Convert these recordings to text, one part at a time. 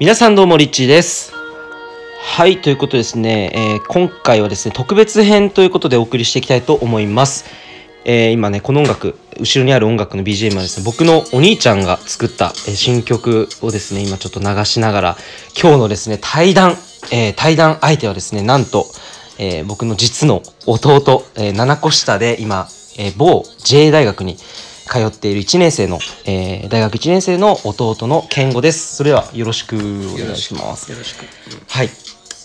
皆さんどうもリッチーです。はい、ということですね、えー今回はですね、特別編ということでお送りしていきたいと思います。えー今ね、この音楽、後ろにある音楽の BGM はですね、僕のお兄ちゃんが作った、新曲をですね、今ちょっと流しながら、今日のですね、対談、えー対談相手はですね、なんと、えー僕の実の弟、えー7個下で今、えー某 JA 大学に通っている1年生の、えー大学1年生の弟の健吾です。それではよろしくお願いします。よろしく。はい。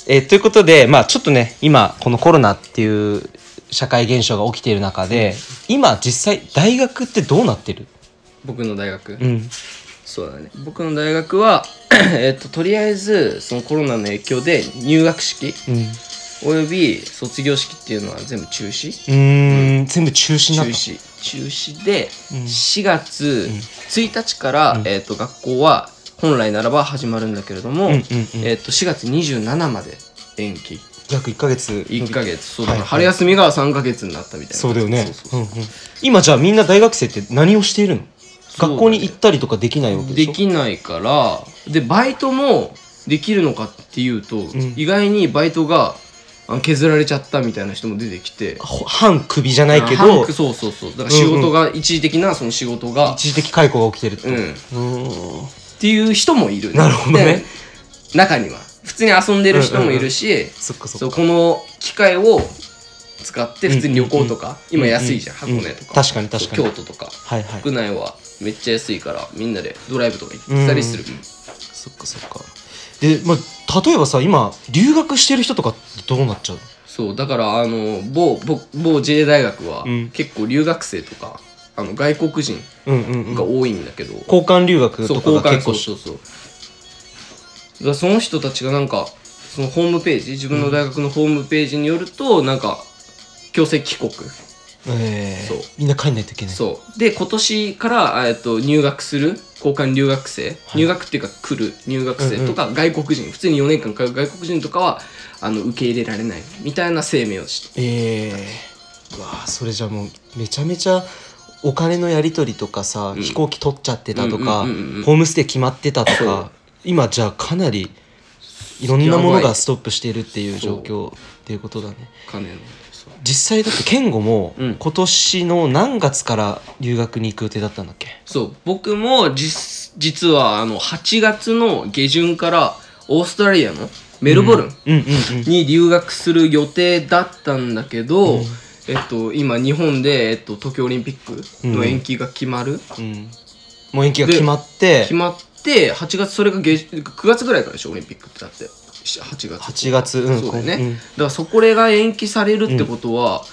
えーということで、まあちょっとね、今、このコロナっていう社会現象が起きている中で、今実際大学ってどうなってる？僕の大学、うん。そうだね。僕の大学は、えっと、とりあえず、そのコロナの影響で入学式うん。および卒業式っていうのは全部中止？うーん、全部中止になった。中止。中止で、うん4月1日から、えっと、学校は本来ならば始まるんだけれども、うんうんうんえっと、4月27まで延期。約1ヶ月。1ヶ月。そうだはいね。春休みが3ヶ月になったみたいな。そうだよねそうそうそううんうん今じゃあみんな大学生って何をしているの？そうだね学校に行ったりとかできないわけでしょ？できないからでバイトもできるのかっていうと、ん意外にバイトがあの削られちゃったみたいな人も出てきて。ほ半首じゃないけあど半そうそうそう。だから仕事が、一時的なその仕事が。一時的解雇が起きてるってうん。っうーんていう人もいる。なるほどね。で中には。普通に遊んでる人もいるし、そっかそっか。そうこの機会を使って普通に旅行とか、今安いじゃん、うんうん箱根とか、確かに確かに。京都とか。はいはい。国内はめっちゃ安いからみんなでドライブとか行ったりする、そっかそっかで、まあ、例えばさ今留学してる人とかってどうなっちゃうそうだからあの某某某 J 大学は、うん。結構留学生とかあの外国人うんうんうん。が多いんだけど、交換留学そうとかが交換結構そうそうそう。だからその人たちがなんかそのホームページ自分の大学のホームページによると、なんか強制帰国えーそう。みんな帰んないといけない。そう。で今年から、えっと、入学する交換留学生、入学っていうか来る入学生とか、外国人普通に4年間通う外国人とかはあの受け入れられないみたいな声明をして。えー、うわあそれじゃもうめちゃめちゃお金のやり取りとかさ、飛行機取っちゃってたとか、うんうんうんうん。ホームステイ決まってたとそう。か今じゃあかなりいろんなものがストップしているっていう状況っていうことだね。金の実際だって健吾もうん。今年の何月から留学に行く予定だったんだっけ？そう。僕も実実はあの8月の下旬からオーストラリアのメルボルンうん。うんうんに留学する予定だったんだけど、えっと、今日本で、えっと、東京オリンピックの延期が決まる、うん。もう延期が決まって。決まって8月それが下9月ぐらいからでしょ？オリンピックってだって8月。8月うんそうだよね、うん。だからそこれが延期されるってことは、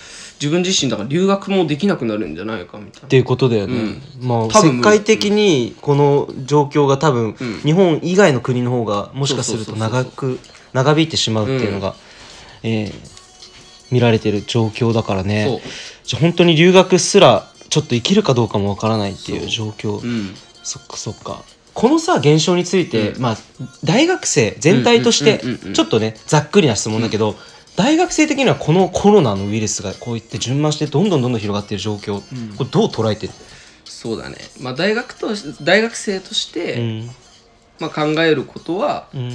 自分自身だから留学もできなくなるんじゃないかみたいな。っていうことだよね、まあ多分世界的にこの状況が多分、うん。日本以外の国の方がもしかするとそうそうそう長く長引いてしまうっていうのが、えー見られてる状況だからそう。ねじゃあ本当に留学すらちょっと生きるかどうかもわからないっていう状況。うん。そっかそっかこのさ現象について、まあ大学生全体としてちょっとねざっくりな質問だけど、大学生的にはこのコロナのウイルスがこういって順番してどんどんどんどん広がっている状況、これどう捉えてる、そうだね。まあ大学とし大学生として、うん。まあ、考えることはうん。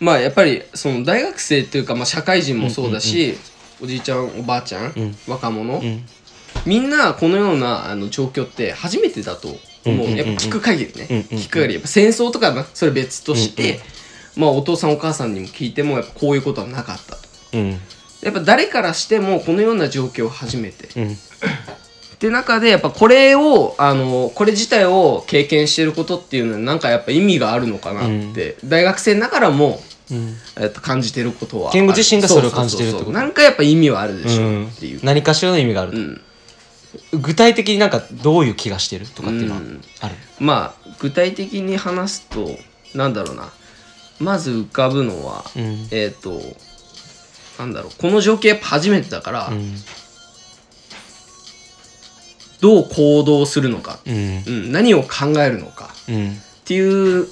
まあやっぱりその大学生っていうか、まあ、社会人もそうだし、おじいちゃんおばあちゃん、ん。若者、うん。みんなこのようなあの状況って初めてだと思う,、うんうんうん。うんやっぱ聞く限りね、うんうんうん聞く限り。やっぱ戦争とかはそれ別として、まあお父さんお母さんにも聞いてもやっぱこういうことはなかったと。うん。やっぱ誰からしてもこのような状況を初めて。うん。って中でやっぱこれをあのこれ自体を経験してることっていうのはなんかやっぱ意味があるのかなって、大学生ながらも、うん。えっと、感じてることは健吾自身がそれを感じてるってことなんかやっぱ意味はあるでしょっていう、何かしらの意味があると、うん具体的になんかどういう気がしてるとかっていうのはうん。ある、まあ具体的に話すとなんだろうな。まず浮かぶのは、うん。えっ、となんだろう。この状況やっぱ初めてだから、うん。どう行動するのか、うん。うん、何を考えるのか。うん。っていう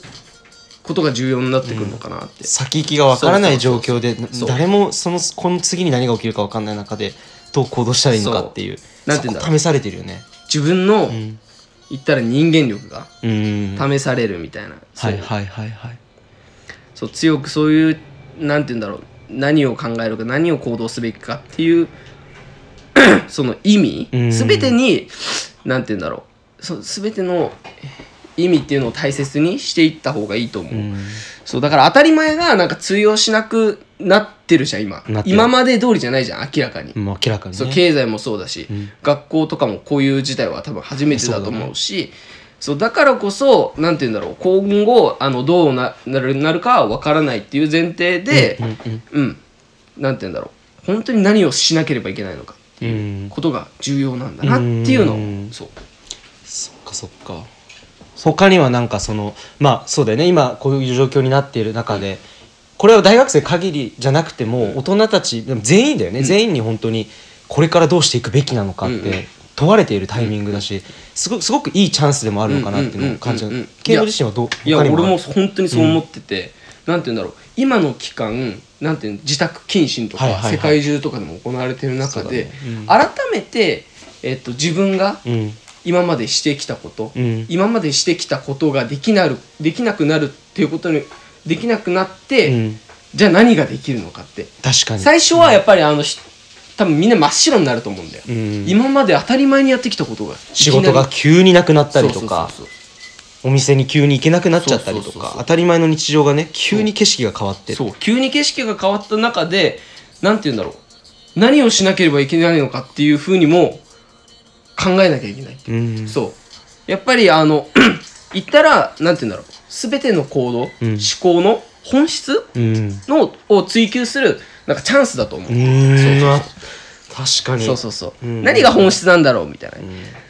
ことが重要になってくるのかなって、先行きがわからない状況で誰もそのこの次に何が起きるかわかんない中でどう行動したらいいのかっていう。なんて言うんだ試されてるよね。自分の、ん。言ったら人間力がうん。試されるみたいな、はいはいはいはい。そう強くそういうなんて言うんだろう。何を考えるか何を行動すべきかっていう その意味。うん。全てになんて言うんだろう。そ全ての意味っていうのを大切にしていった方がいいと思う、うん。そうだから当たり前がなんか通用しなくなってるじゃん今。今まで通りじゃないじゃん明らかに、もう明らかにね。そう経済もそうだし、ん。学校とかもこういう事態は多分初めてだと思うしそうだからこそなんて言うんだろう今後あのどうななるなるかは分からないっていう前提でうんうんうん、なんて言うんだろう。本当に何をしなければいけないのかってういうん。ことが重要なんだなっていうのをうん。そう。そっかそっか他にはなんかそのまあそうだよね。今こういう状況になっている中でこれは大学生限りじゃなくても大人たち全員だよね、全員に本当にこれからどうしていくべきなのかっうんうん。て問われているタイミングだしすごすごくいいチャンスでもあるのかなっていうのを感じるうんうんうんうん。慶応自身はどういや俺も本当にそう思ってて、なんて言うんだろう。今の期間なんていうの自宅謹慎とか、世界中とかでも行われてる中で、改めて、えっと、自分がうん今までしてきたこと、うん。今までしてきたことができなるできなくなるっていうことにできなくなって、うん。じゃあ何ができるのかって。確かに。最初はやっぱりあのし多分みんな真っ白になると思うんだよ、うん。今まで当たり前にやってきたことが仕事が急になくなったりとかお店に急に行けなくなっちゃったりとか当たり前の日常がね急に景色が変わってる。そう。急に景色が変わった中でなんて言うんだろう。何をしなければいけないのかっていうふうにも考えなきゃいけないっていう。うん。そう。やっぱりあの 言ったらなんて言うんだろう。全ての行動、うん。思考の本質うん。のを追求するなんかチャンスだと思う、うーん。そうそうあ確かに。そうそうそう、うん。何が本質なんだろうみたいな、ん。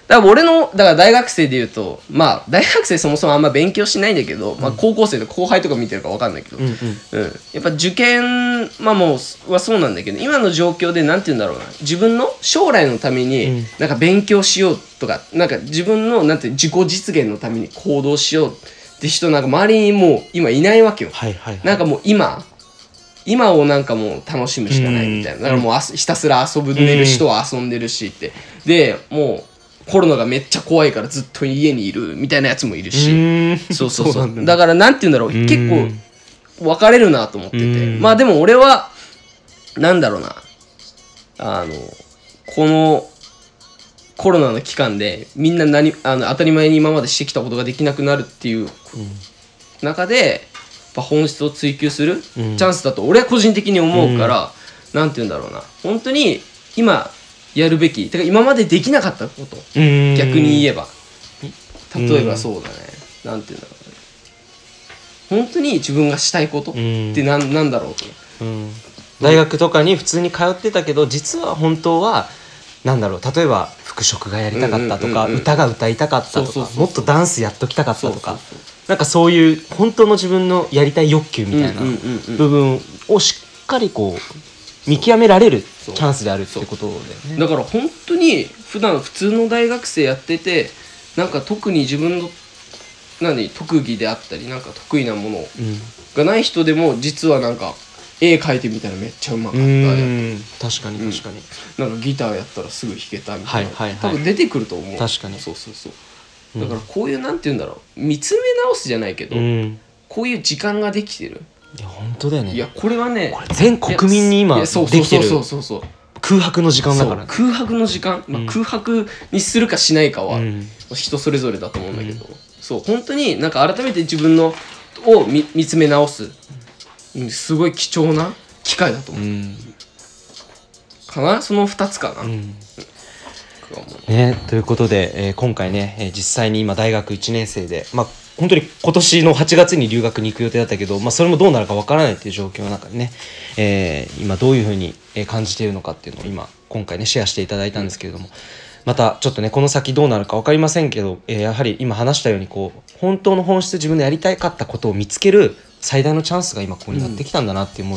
だから俺のだから大学生で言うとまあ大学生そもそもあんま勉強しないんだけど、まあ、高校生で後輩とか見てるか分かんないけど、うんうん。うん、やっぱ受験、まあ、もうはそうなんだけど今の状況でなんて言うんだろうな。自分の将来のためうん。になんか勉強しようとかなんか自分のなんて自己実現のために行動しようって人なんか周りにもう今いないわけよ。はいはいはい。なんかもう今今をなんかもう楽しむしかないみたいな。だからもうあすひたすら遊ぶ寝る人は遊んでるしって。でもうコロナがめっちゃ怖いからずっと家にいるみたいなやつもいるし。うそうそうそう。だねだ。からなんて言うんだろう。うん。結構分かれるなと思ってて。うん。まあでも俺はなんだろうな。あのこのコロナの期間でみんな何あの当たり前に今までしてきたことができなくなるっていう中でぱ本質を追求するチうん。ャンスだと俺は個人的に思うから、なんて言うんだろうな。本当に今やるべきてか今までできなかったこと。うん。逆に言えば。うん例えばそうだね、なんて言うんだろうね。本当に自分がしたいことっうん。てなんなんだろうと。うん。大学とかに普通に通ってたけど実は本当はなんだろう。例えば服飾がやりたかったとか、歌が歌いたかったとかもっとダンスやっときたかったとかそなんかそういう本当の自分のやりたい欲求みたいな部分をしっかりこう見極められるチャンスであるってことだよね。だから本当に普段普通の大学生やっててなんか特に自分の何特技であったりなんか得意なものうん。がない人でも実はなんか絵描いてみたらめっちゃうまかった。うりーん。確かにうん。確かに、なんかギターやったらすぐ弾けたみたいな、はいはいはい。多分出てくると思う。確かに。そうそうそう。だからこういうなんて言うんだろう。見つめ直すじゃないけど、うん。こういう時間ができてる。いや本当だよね。いやこれはねこれ全国民に今できてる。そうそうそうそう。空白の時間だから。ね空白の時間、まあうん。空白にするかしないかはうん。人それぞれだと思うんだけど、そう本当になんか改めて自分のを見見つめ直す、うん、すごい貴重な機会だと思う、うんかな？その2つかな、うん。ね、ということで、えー今回ね、えー実際に今大学1年生で、まあ、本当に今年の8月に留学に行く予定だったけど、まあ、それもどうなるかわからないっていう状況の中でね、えー今どういうふうにえー感じているのかっていうのを今今回ねシェアしていただいたんですけれどもまたちょっとねこの先どうなるか分かりませんけど、えーやはり今話したようにこう本当の本質自分のやりたかったことを見つける最大のチャンスが今ここにやってきたんだなって思うと、